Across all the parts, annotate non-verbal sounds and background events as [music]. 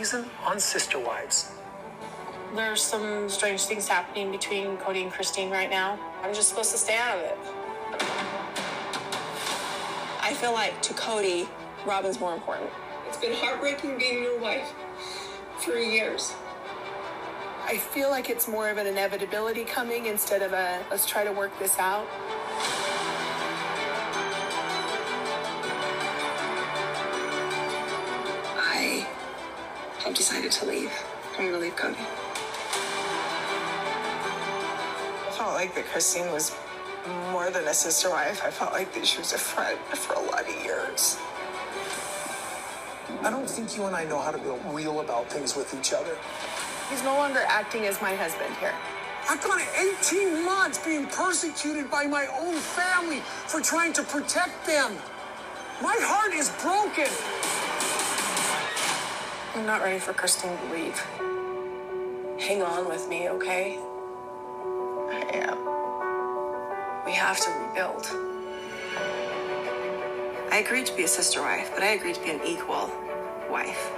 season on Sister Wives. There's some strange things happening between Kody and Christine right now. I'm just supposed to stay out of it. I feel like to Kody, Robyn's more important. It's been heartbreaking being your wife for years. I feel like it's more of an inevitability coming instead of a let's try to work this out. Have decided to leave. I'm gonna leave Kody. I felt like that Christine was more than a sister wife. I felt like that she was a friend for a lot of years. I don't think you and I know how to be real about things with each other. He's no longer acting as my husband here. I've gone 18 months being persecuted by my own family for trying to protect them. My heart is broken. I'm not ready for Christine to leave. Hang on with me, okay? I am. We have to rebuild. I agreed to be a sister wife, but I agreed to be an equal wife.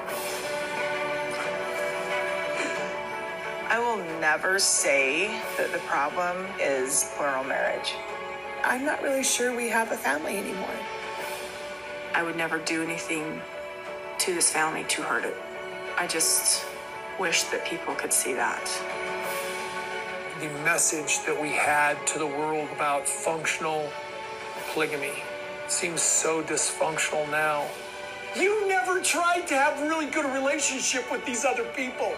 I will never say that the problem is plural marriage. I'm not really sure we have a family anymore. I would never do anything to this family to hurt it. I just wish that people could see that. The message that we had to the world about functional polygamy seems so dysfunctional now. You never tried to have really good relationship with these other people.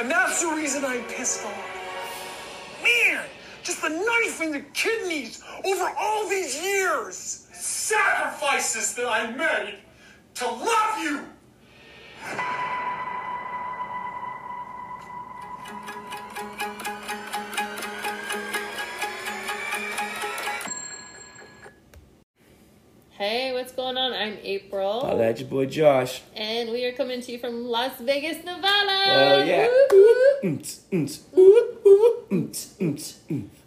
And that's the reason I'm pissed off. Man, just the knife in the kidneys over all these years. Sacrifices that I made to love you. Hey, what's going on? I'm April. Oh, that's your boy Josh. And we are coming to you from Las Vegas, Nevada. Oh, yeah. Woo, woo. Ooh, ooh.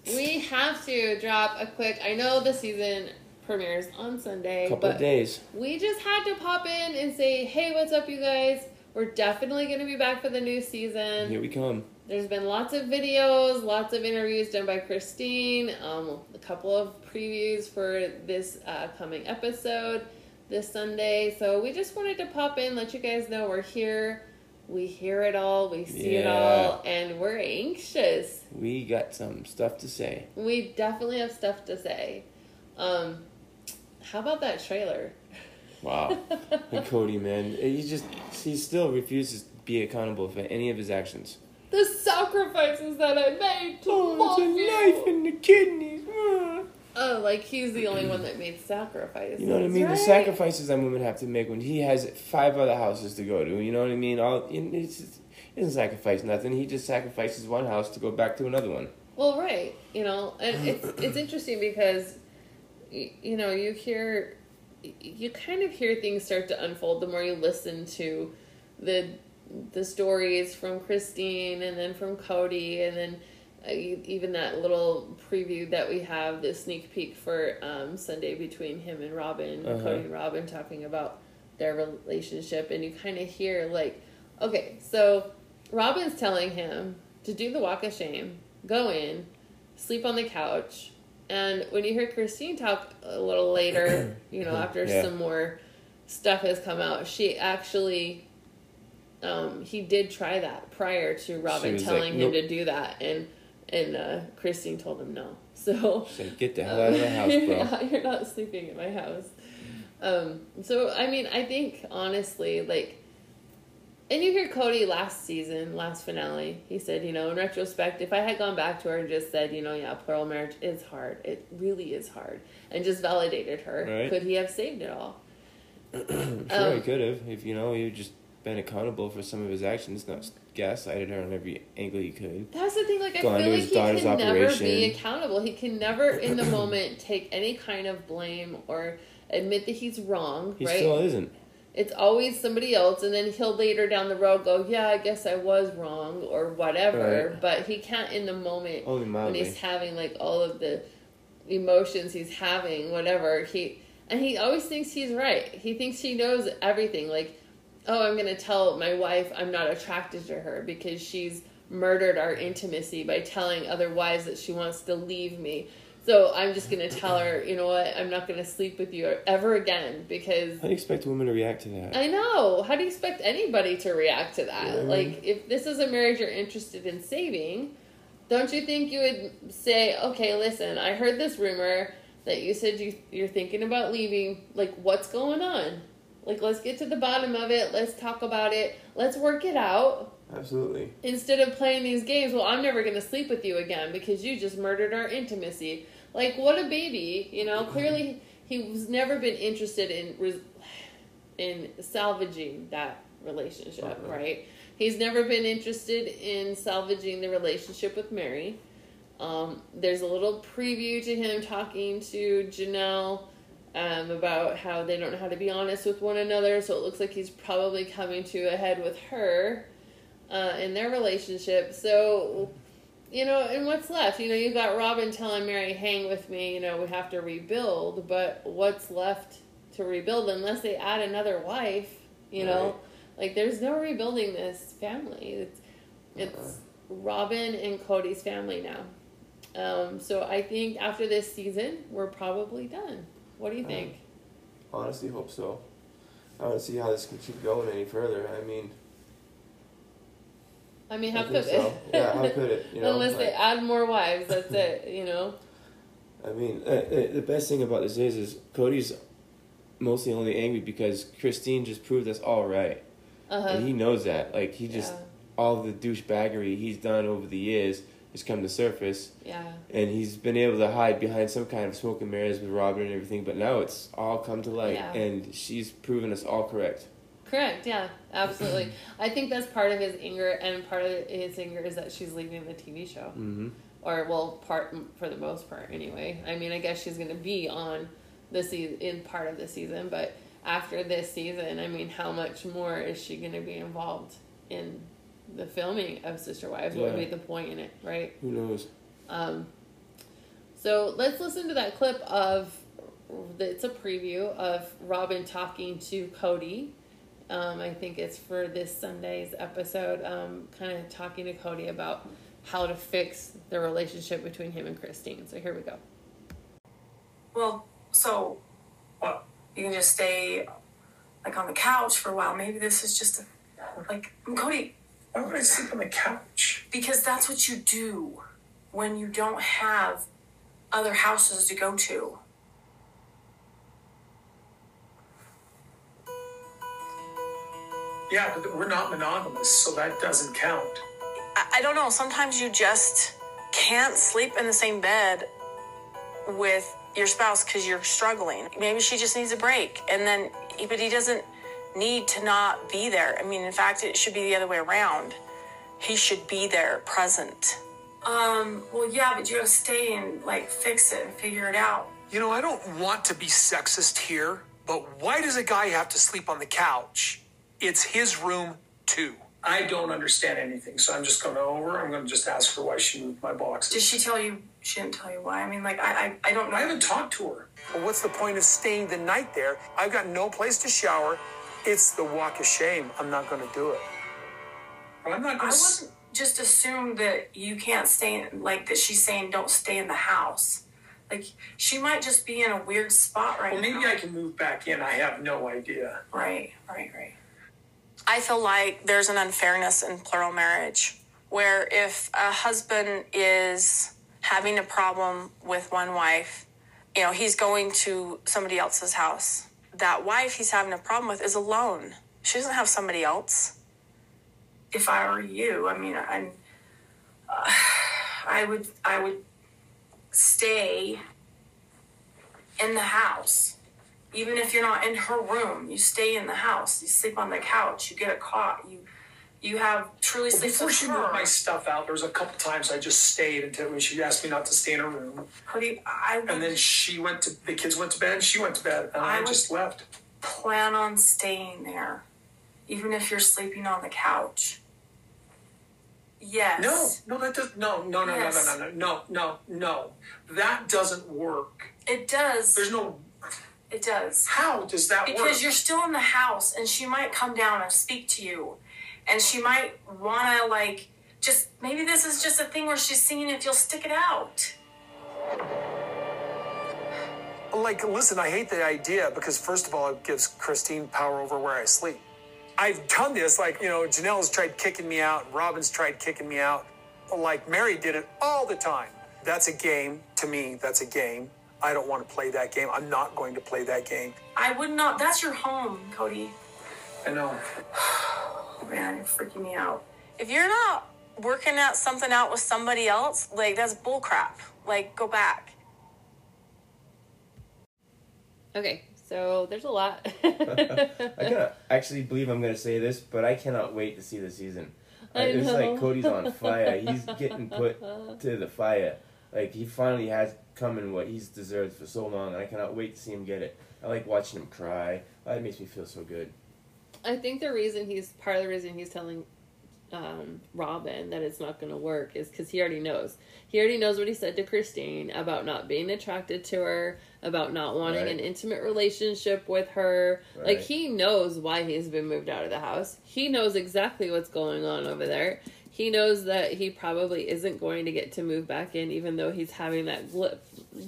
We have to drop a quick. I know the season premieres on Sunday, Couple but of days. we just had to pop in and say, "Hey, what's up, you guys? We're definitely going to be back for the new season." Here we come. There's been lots of videos, lots of interviews done by Christine, um, a couple of previews for this uh, coming episode this Sunday. So we just wanted to pop in, let you guys know we're here. We hear it all, we see it all, and we're anxious. We got some stuff to say. We definitely have stuff to say. Um, how about that trailer? Wow. [laughs] and Kody, man, he just he still refuses to be accountable for any of his actions. The sacrifices that I made to Oh, love it's a you. knife in the kidneys. Ah. Oh, like he's the only one that made sacrifices. You know what I mean? right? The sacrifices that women have to make when he has five other houses to go to. You know what I mean? All it's just, he doesn't sacrifice nothing. He just sacrifices one house to go back to another one. Well, right, you know, and it's it's interesting because y- you know you hear you kind of hear things start to unfold the more you listen to the the stories from Christine and then from Kody and then uh, even that little preview that we have the sneak peek for um, Sunday between him and Robyn Uh-huh. Kody and Robyn talking about their relationship and you kind of hear like okay so Robyn's telling him to do the walk of shame go in sleep on the couch and when you hear Christine talk a little later [coughs] you know after Yeah. some more stuff has come out she actually um, he did try that prior to Robyn telling like, him to do that, and and uh, Christine told him no. [laughs] So Said, "Get the hell out of the house, bro." [laughs] yeah, you're not sleeping in my house. Um, so I mean, I think honestly, like, and you hear Kody last season, last finale, he said, you know, in retrospect, if I had gone back to her and just said, you know, yeah, plural marriage is hard, it really is hard, and just validated her, Right. could he have saved it all? [clears throat] Sure, Um, he could have if you know he just been accountable for some of his actions, not gaslighted her on every angle he could. That's the thing. Like I feel to like he can never be accountable. He can never, in the moment, take any kind of blame or admit that he's wrong. He right? still isn't. It's always somebody else, and then he'll later down the road go, "Yeah, I guess I was wrong" or whatever. Right. But he can't in the moment Only when he's having like all of the emotions he's having, whatever. He and he always thinks he's right. He thinks he knows everything. Like oh, I'm going to tell my wife I'm not attracted to her because she's murdered our intimacy by telling other wives that she wants to leave me. So I'm just going to tell her, you know what, I'm not going to sleep with you ever again because How do you expect a woman to react to that? I know. How do you expect anybody to react to that? Yeah. Like, if this is a marriage you're interested in saving, don't you think you would say, okay, listen, I heard this rumor that you said you, you're thinking about leaving. Like, what's going on? Like, let's get to the bottom of it. Let's talk about it. Let's work it out Absolutely. instead of playing these games. Well, I'm never going to sleep with you again because you just murdered our intimacy. Like, what a baby, you know? Clearly, he was never been interested in res- in salvaging that relationship, Uh-huh. right? He's never been interested in salvaging the relationship with Meri. Um, there's a little preview to him talking to Janelle um, about how they don't know how to be honest with one another, so it looks like he's probably coming to a head with her uh, in their relationship. So, you know, and what's left? You know, you've got Robyn telling Meri, hang with me, you know, we have to rebuild, but what's left to rebuild unless they add another wife, you know? Right. Like, there's no rebuilding this family. It's, it's Robyn and Kody's family now. Um, so I think after this season, we're probably done. What do you think? Honestly, hope so. I don't see how this can keep going any further. I mean, I mean, how think could so. it? Yeah, how could it? You [laughs] know, Unless they add more wives, that's it. You know. I mean, uh, uh, the best thing about this is, is Kody's mostly only angry because Christine just proved us all right, Uh huh. and he knows that. Like he just Yeah. all the douchebaggery he's done over the years has come to surface, Yeah. and he's been able to hide behind some kind of smoke and mirrors with Robyn and everything. But now it's all come to light, Yeah. and she's proven us all correct. Correct. Yeah. Absolutely. I think that's part of his anger, and part of his anger is that she's leaving the TV show, Mm-hmm. or well, part for the most part, anyway. I mean, I guess she's going to be on the season in part of the season, but after this season, I mean, how much more is she going to be involved in the filming of Sister Wives? What would be the point in it, right? Who knows? Um, so let's listen to that clip of it's a preview of Robyn talking to Kody. Um, I think it's for this Sunday's episode, um, kind of talking to Kody about how to fix the relationship between him and Christine. So here we go. Well, so What? you can just stay like on the couch for a while. Maybe this is just a, like Kody, Why would I sleep on the couch? because that's what you do when you don't have other houses to go to. Yeah, but we're not monogamous, so that doesn't count. I, I don't know. Sometimes you just can't sleep in the same bed with your spouse because you're struggling. Maybe she just needs a break, and then, but he doesn't need to not be there. I mean, in fact, it should be the other way around. He should be there, present. Um. Well, yeah, but you gotta stay and like fix it and figure it out. You know, I don't want to be sexist here, but why does a guy have to sleep on the couch? It's his room too. I don't understand anything, so I'm just going over. I'm going to just ask her why she moved my boxes. Did she tell you? She didn't tell you why. I mean, like, I, I, I don't know. I haven't talked to her. Well, what's the point of staying the night there? I've got no place to shower. It's the walk of shame. I'm not going to do it. I'm not going to. wouldn't just assume that you can't stay in, like that she's saying don't stay in the house. Like she might just be in a weird spot right now. Well, maybe. I can move back in. I have no idea. Right, right, right. I feel like there's an unfairness in plural marriage where if a husband is having a problem with one wife, you know, he's going to somebody else's house. That wife he's having a problem with is alone. She doesn't have somebody else. If I were you, I mean, I'm, uh, I would, I would stay in the house even if you're not in her room, you stay in the house. You sleep on the couch. You get a cot. You you have truly Well, sleep before she moved my stuff out, there was a couple times I just stayed until when she asked me not to stay in her room. Kody, I would And then she went to the kids went to bed. and She went to bed, and I, I just left. plan on staying there, even if you're sleeping on the couch. Yes. No, no, that does no, no, no, Yes. no, no, no, no, no, no. That doesn't work. It does. There's no. It does. How does that work? Because you're still in the house and she might come down and speak to you. And she might want to, like, just maybe this is just a thing where she's seeing if you'll stick it out. like, listen, I hate the idea because, first of all, it gives Christine power over where I sleep. I've done this, like, you know, Janelle's tried kicking me out, Robyn's tried kicking me out. Like, Meri did it all the time. That's a game. To me, that's a game. I don't want to play that game. I'm not going to play that game. I would not. That's your home, Kody. I know. [sighs] Man, you're freaking me out. If you're not working out something out with somebody else, like, that's bullcrap. Like, go back. Okay, so there's a lot. [laughs] [laughs] I cannot actually believe I'm gonna say this, but I cannot wait to see the season. I it's know. like Kody's on fire. He's [laughs] getting put to the fire. Like he finally has come in what he's deserved for so long, and I cannot wait to see him get it. I like watching him cry. That makes me feel so good. I think the reason he's part of the reason he's telling um, Robyn that it's not going to work is because he already knows. He already knows what he said to Christine about not being attracted to her, about not wanting Right. an intimate relationship with her. Like he knows why he's been moved out of the house. He knows exactly what's going on over there. He knows that he probably isn't going to get to move back in, even though he's having that gl-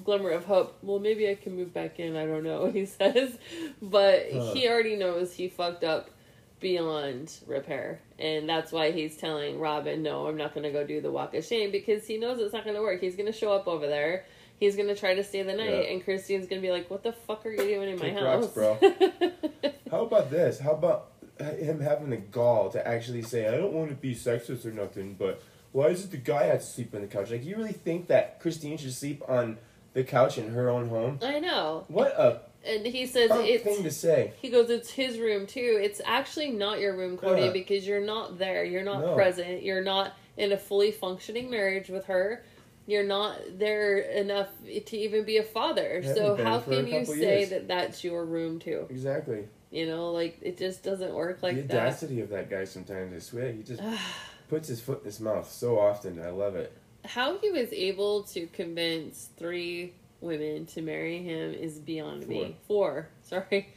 glimmer of hope. Well, maybe I can move back in. I don't know. [laughs] He says, but Huh. he already knows he fucked up beyond repair. And that's why he's telling Robyn, no, I'm not going to go do the walk of shame because he knows it's not going to work. He's going to show up over there. He's going to try to stay the night. Yeah. And Christine's going to be like, what the fuck are you doing in my Kick house? rocks, bro. [laughs] How about this? How about him having the gall to actually say, I don't want to be sexist or nothing, but why is it the guy has to sleep on the couch? Like, you really think that Christine should sleep on the couch in her own home? I know. What a And he says punk it's. thing to say. He goes, it's his room too. It's actually not your room, Kody, Yeah. because you're not there. You're not No. present. You're not in a fully functioning marriage with her. You're not there enough to even be a father. Haven't so how can you say years. that that's your room too? Exactly. You know, like it just doesn't work like that. the that. audacity of that guy sometimes, I swear. He just [sighs] puts his foot in his mouth so often. I love it. How he was able to convince three women to marry him is beyond me. Four, sorry,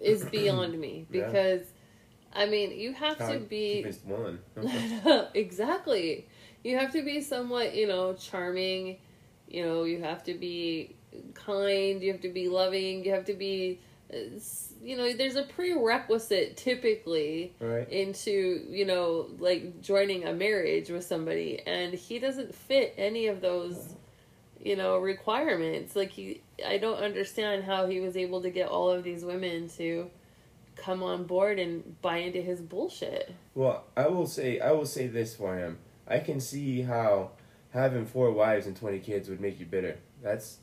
is [clears throat] beyond me Yeah. because. I mean, you have to be one. [laughs] [laughs] exactly. You have to be somewhat, you know, charming. You know, you have to be kind. You have to be loving. You have to be, uh, you know, there's a prerequisite typically right? into, you know, like joining a marriage with somebody, and he doesn't fit any of those, you know, requirements. Like he, I don't understand how he was able to get all of these women to come on board and buy into his bullshit. Well, I will say I will say this for him. I can see how having four wives and twenty kids would make you bitter. That's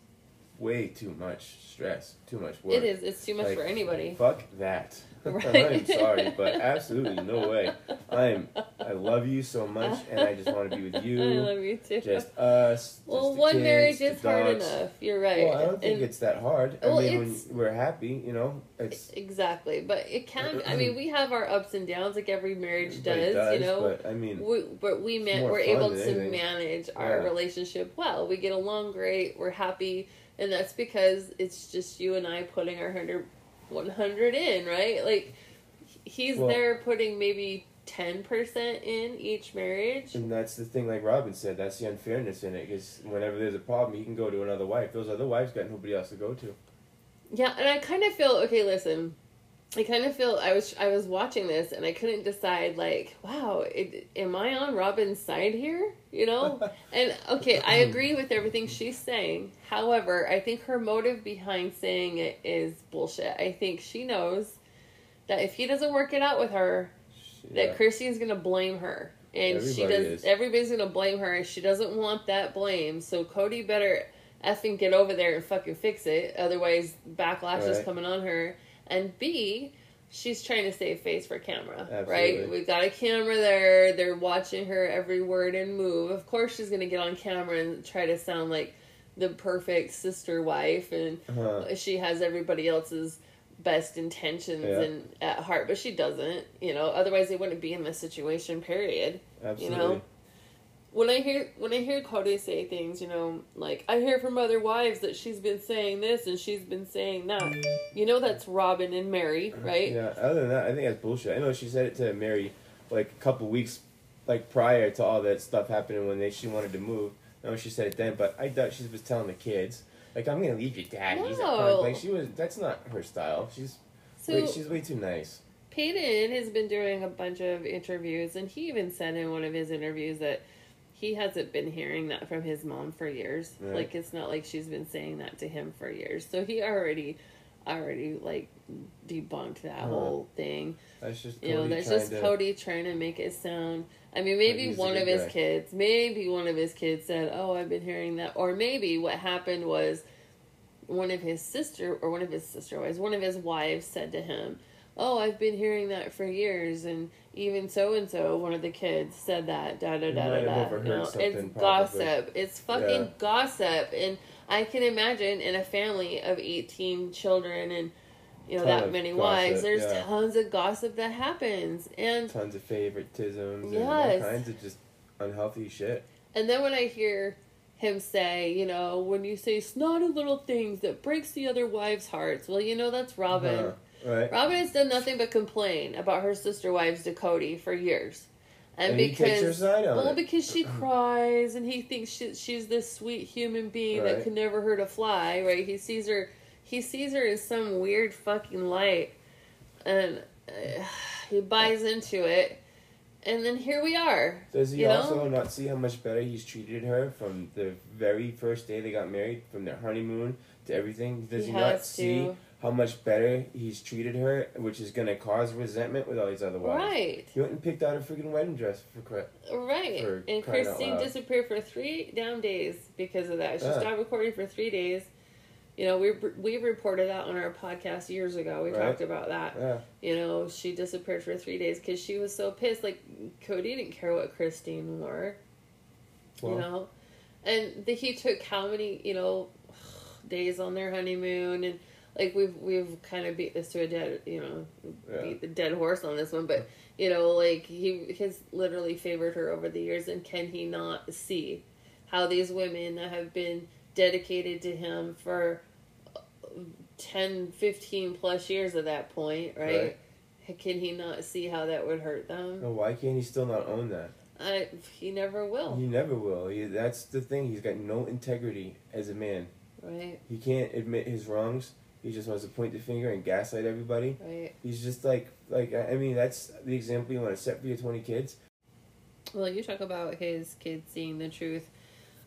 way too much stress, too much work. It is. It's too much Like, for anybody. Fuck that. [laughs] I'm sorry, but absolutely no way. I'm. I love you so much, and I just want to be with [laughs] you. I love you too. Just us. well, just one kids, marriage is hard enough. You're right. Well, I don't think And- it's that hard. I Well, mean, when we're happy, you know, it's exactly, but it can. I mean, we have our ups and downs, like every marriage does. everybody you know, But I mean, we, but we man, we're able to anything. manage our Yeah. relationship well. We get along great. We're happy, and that's because it's just you and I putting our 100, 100 in, right? Like he's Well- there putting maybe ten percent in each marriage. And that's the thing, like Robyn said, that's the unfairness in it. Because whenever there's a problem, he can go to another wife. Those other wives got nobody else to go to. Yeah, and I kind of feel okay. Listen, I kind of feel I was I was watching this and I couldn't decide like, wow, it, am I on Robyn's side here? You know, [laughs] and okay, I agree with everything she's saying. However, I think her motive behind saying it is bullshit. I think she knows that if he doesn't work it out with her, Yeah. that Christine's gonna blame her. And she does is. everybody's gonna blame her and she doesn't want that blame. So Kody better effing get over there and fucking fix it. Otherwise backlash is coming on her. And B, she's trying to save face for camera. Absolutely. Right? We've got a camera there, they're watching her every word and move. Of course she's gonna get on camera and try to sound like the perfect sister wife and Uh-huh. she has everybody else's best intentions Yeah. and at heart, but she doesn't. You know, otherwise they wouldn't be in this situation. Period. Absolutely. You know, when I hear when I hear Kody say things, you know, like I hear from other wives that she's been saying this and she's been saying that. You know, that's Robyn and Meri, right? Yeah. Other than that, I think that's bullshit. I know she said it to Meri like a couple weeks like prior to all that stuff happening when they she wanted to move. I know she said it then, but I doubt she was telling the kids like I'm gonna leave your dad. He's a No. punk. Like she was. That's not her style. She's So way, she's way too nice. Paedon has been doing a bunch of interviews, and he even said in one of his interviews that he hasn't been hearing that from his mom for years. Right. Like it's not like she's been saying that to him for years. So he already, already like debunked that Huh. whole thing. That's just You know, that's just to- Kody trying to make it sound. I mean, maybe one of his guy. kids, maybe one of his kids said, "Oh, I've been hearing that," or maybe what happened was one of his sister or one of his sister wives, one of his wives said to him, "Oh, I've been hearing that for years," and even so and so, one of the kids said that. Da da da da da. overheard You know, something, it's probably. gossip. It's fucking Yeah. gossip, and I can imagine in a family of eighteen children and. You know Ton that many gossip, wives. There's yeah. tons of gossip that happens, and tons of favoritisms and all kinds of just unhealthy shit. And then when I hear him say, you know, when you say snotty little things that breaks the other wives' hearts, well, you know that's Robyn. Huh. Right. Robyn has done nothing but complain about her sister wives to Kody for years. And, And because takes her side on well, it. because she cries and he thinks she, she's this sweet human being that Right. could never hurt a fly, right? He sees her he sees her in some weird fucking light and uh, he buys into it. And then here we are. Does he you know? also not see how much better he's treated her from the very first day they got married, from their honeymoon to everything? Does He he, not has see to. How much better he's treated her, which is going to cause resentment with all these other wives? Right. He went and picked out a freaking wedding dress for crap. Right. for And Christine disappeared for three damn days because of that. She Yeah. stopped recording for three days. You know, we we reported that on our podcast years ago. We Right. talked about that. Yeah. You know, she disappeared for three days because she was so pissed. Like Kody didn't care what Christine wore. Well, you know, and the, he took how many you know [sighs] days on their honeymoon and. Like we've we've kind of beat this to a dead you know Yeah. beat the dead horse on this one, but you know like he has literally favored her over the years, and can he not see how these women that have been dedicated to him for uh, 10, 15 plus years at that point, right? Can he not see how that would hurt them? No, why can't he still not own that? I, he never will, He never will. He, that's the thing. He's got no integrity as a man. right? He can't admit his wrongs. He just wants to point the finger and gaslight everybody. Right. He's just like, like I mean, that's the example you want to set for your twenty kids. Well, you talk about his kids seeing the truth.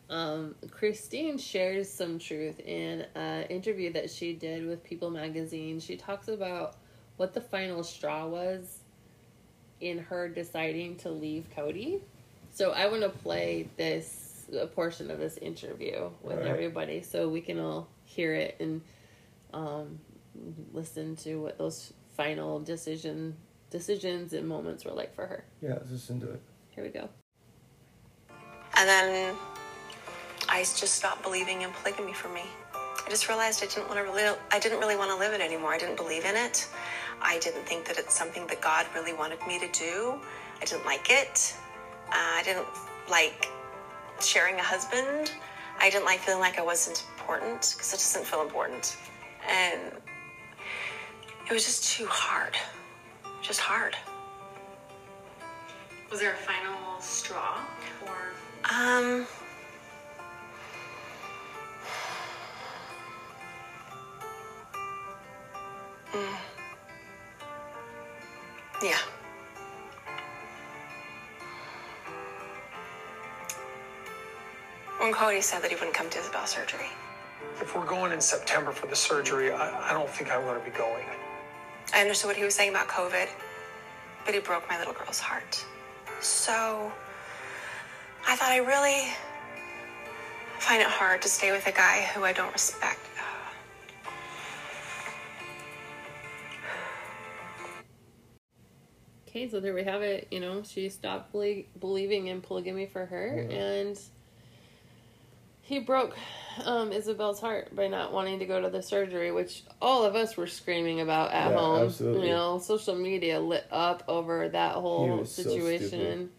Um, Christine shares some truth in an interview that she did with People Magazine. She talks about what the final straw was in her deciding to leave Kody. So I want to play this a portion of this interview with Alright. everybody so we can all hear it and um, listen to what those final decision decisions and moments were like for her. Yeah, let's listen to it. Here we go. And then I just stopped believing in polygamy for me. I just realized I didn't want to really, I didn't really want to live it anymore. I didn't believe in it. I didn't think that it's something that God really wanted me to do. I didn't like it. Uh, I didn't like sharing a husband. I didn't like feeling like I wasn't important because it doesn't feel important. And it was just too hard. Just hard. Was there a final straw or Um. mm. Yeah. When Kody said that he wouldn't come to Ysabel's surgery, If we're going in September for the surgery, I, I don't think I'm going to be going. I understood what he was saying about COVID, but he broke my little girl's heart. So I thought I really find it hard to stay with a guy who I don't respect. Okay, so there we have it. You know, she stopped belie- believing in polygamy for her, and he broke um, Ysabel's heart by not wanting to go to the surgery, which all of us were screaming about at Yeah, home. absolutely. You know, social media lit up over that whole was so situation.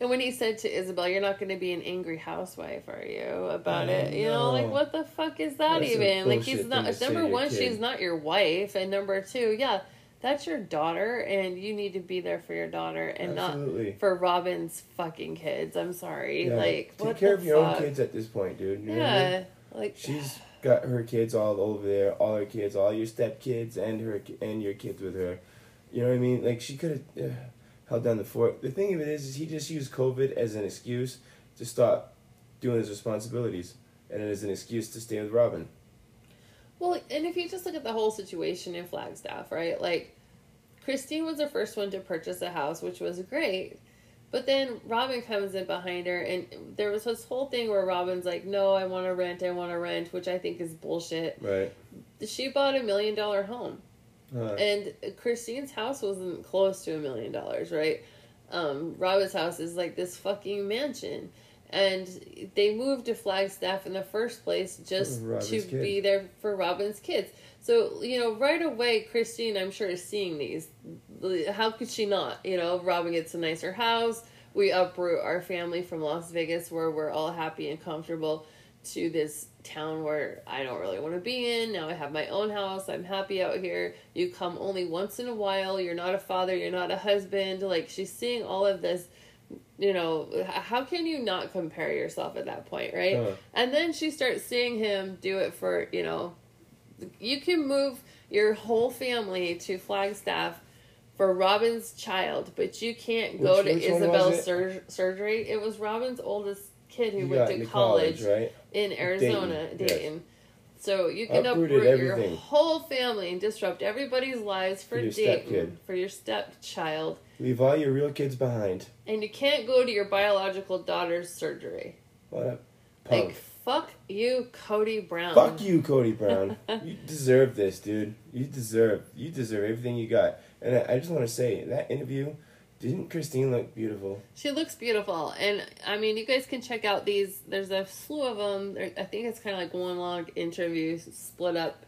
And when he said to Ysabel, "You're not going to be an angry housewife, are you?" About it, you know, know. like what the fuck is that That's even? Like he's not. thing to say Number one, kid. she's not your wife, and number two, yeah, that's your daughter, and you need to be there for your daughter, and Absolutely. not for Robyn's fucking kids. I'm sorry, Yeah. like take care of your fuck? own kids at this point, dude. You what I mean? Yeah, like She's got her kids all over there, all her kids, all your step kids, and her and your kids with her. You know what I mean? Like she could have uh, held down the fort. The thing of it is, is he just used COVID as an excuse to stop doing his responsibilities, and as an excuse to stay with Robyn. Well, and if you just look at the whole situation in Flagstaff, right? Like, Christine was the first one to purchase a house, which was great. But then Robyn comes in behind her, and there was this whole thing where Robyn's like, No, I want to rent, I want to rent, which I think is bullshit. Right. She bought a million dollar home. Huh. And Christine's house wasn't close to a million dollars, right? Um, Robyn's house is like this fucking mansion. And they moved to Flagstaff in the first place just Robyn's to kid. be there for Robyn's kids. So, you know, right away, Christine, I'm sure, is seeing these. How could she not? You know, Robyn gets a nicer house. We uproot our family from Las Vegas, where we're all happy and comfortable, to this town where I don't really want to be in. Now I have my own house. I'm happy out here. You come only once in a while. You're not a father. You're not a husband. Like, she's seeing all of this. You know, how can you not compare yourself at that point, right? Huh. And then she starts seeing him do it for, you know, you can move your whole family to Flagstaff for Robyn's child, but you can't go Which- to which Ysabel's it? sur- surgery. It was Robyn's oldest kid who went to into college, right? in Arizona, Dayton, Dayton. yes. So you can Uprooted uproot your whole family and disrupt everybody's lives for, For Dayton, stepkid. for your stepchild, Leave all your real kids behind. and you can't go to your biological daughter's surgery. What a punk. Like fuck you, Kody Brown. Fuck you, Kody Brown. [laughs] you deserve this, dude. You deserve. You deserve everything you got. And I, I just want to say that interview. Didn't Christine look beautiful? She looks beautiful, and I mean, you guys can check out these. There's a slew of them. I think it's kind of like one long interview split up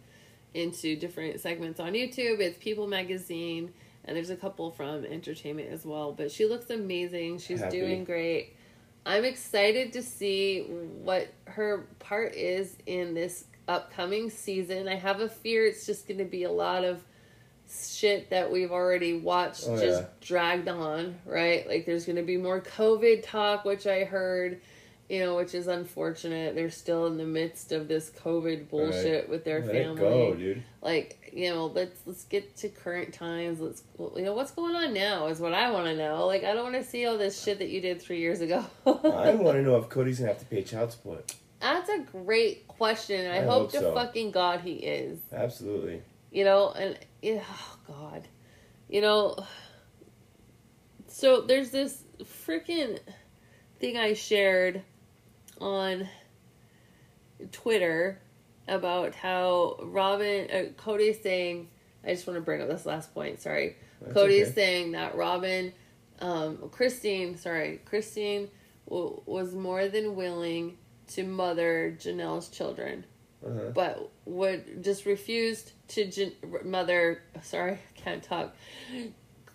into different segments on YouTube. It's People Magazine, and there's a couple from Entertainment as well. But she looks amazing. She's Happy. doing great. I'm excited to see what her part is in this upcoming season. I have a fear it's just going to be a lot of shit that we've already watched Oh, just yeah. dragged on, right? Like there's going to be more COVID talk, which I heard, you know, which is unfortunate. They're still in the midst of this COVID bullshit with their Let family. go, dude. Like, you know, let's let's get to current times. Let's you know what's going on now is what I want to know. Like I don't want to see all this shit that you did 3 years ago. I [laughs] want to know if Kody's gonna have to pay child support. That's a great question. I, I hope, hope to fucking God he is. Absolutely. You know, and yeah, oh God, you know. So there's this freaking thing I shared on Twitter about how Robyn, uh, Kody's saying. I just want to bring up this last point. Sorry, That's Kody's okay. saying that Robyn, um, Christine, sorry, Christine w- was more than willing to mother Janelle's children Uh-huh. but would just refused to mother. Sorry, [laughs] I can't talk.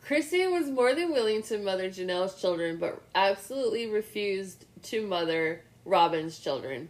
Christine was more than willing to mother Janelle's children, but absolutely refused to mother Robyn's children,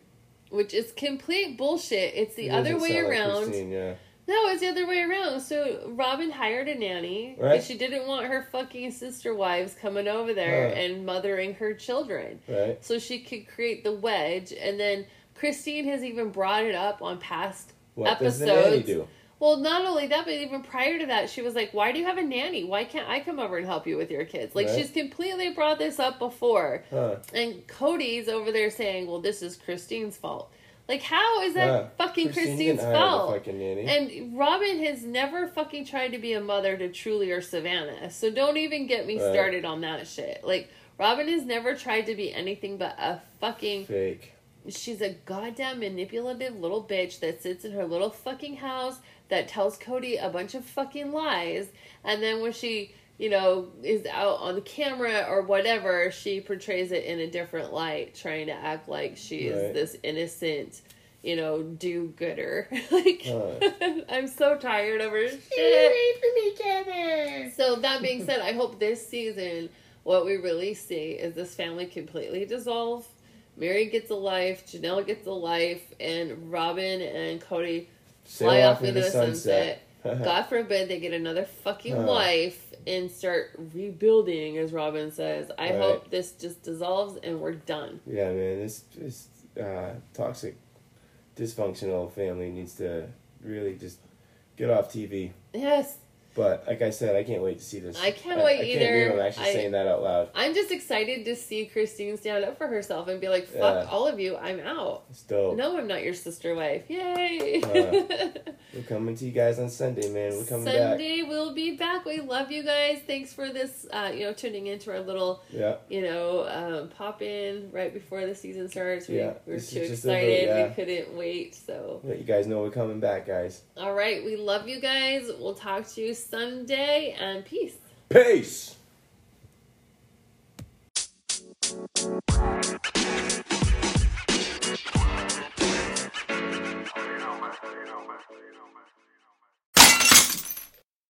which is complete bullshit. It's the It other way like around. Christine, yeah. No, it's the other way around. So Robyn hired a nanny Right. she didn't want her fucking sister wives coming over there and mothering her children Right. so she could create the wedge. And then Christine has even brought it up on past What episodes. The nanny do? Well, not only that, but even prior to that, she was like, "Why do you have a nanny? Why can't I come over and help you with your kids?" Like Right. she's completely brought this up before. Huh. And Kody's over there saying, "Well, this is Christine's fault." Like, how is that Yeah. fucking Christine Christine's didn't hire the fault? fucking. And Robyn has never fucking tried to be a mother to Truely or Savanah. So don't even get me Right. started on that shit. Like, Robyn has never tried to be anything but a fucking Fake. She's a goddamn manipulative little bitch that sits in her little fucking house that tells Kody a bunch of fucking lies and then when she you know is out on the camera or whatever she portrays it in a different light trying to act like she is Right. this innocent you know do-gooder [laughs] like Huh. [laughs] i'm so tired of her shit so that being said i hope this season what we really see is this family completely dissolve. Meri gets a life, Janelle gets a life, and Robyn and Kody Sail fly off into the sunset. [laughs] God forbid they get another fucking Uh. wife and start rebuilding, as Robyn says. I Right. hope this just dissolves and we're done. Yeah, man, this this uh, toxic, dysfunctional family needs to really just get off TV. Yes. But like I said, I can't wait to see this. I can't wait I can't either. I'm actually I- saying that out loud. I'm just excited to see Christine stand up for herself and be like, fuck Yeah. all of you, I'm out. It's dope. No, I'm not your sister wife. Yay! Uh, [laughs] We're coming to you guys on Sunday, man. We're coming back. Sunday we'll be back. We love you guys. Thanks for this, uh, you know, tuning into our little, Yeah. you know, um, pop in right before the season starts. We, Yeah, we're this too a little- excited. yeah. We couldn't wait. So, Let you guys know we're coming back, guys. all right, we love you guys. We'll talk to you Sunday and peace. Peace.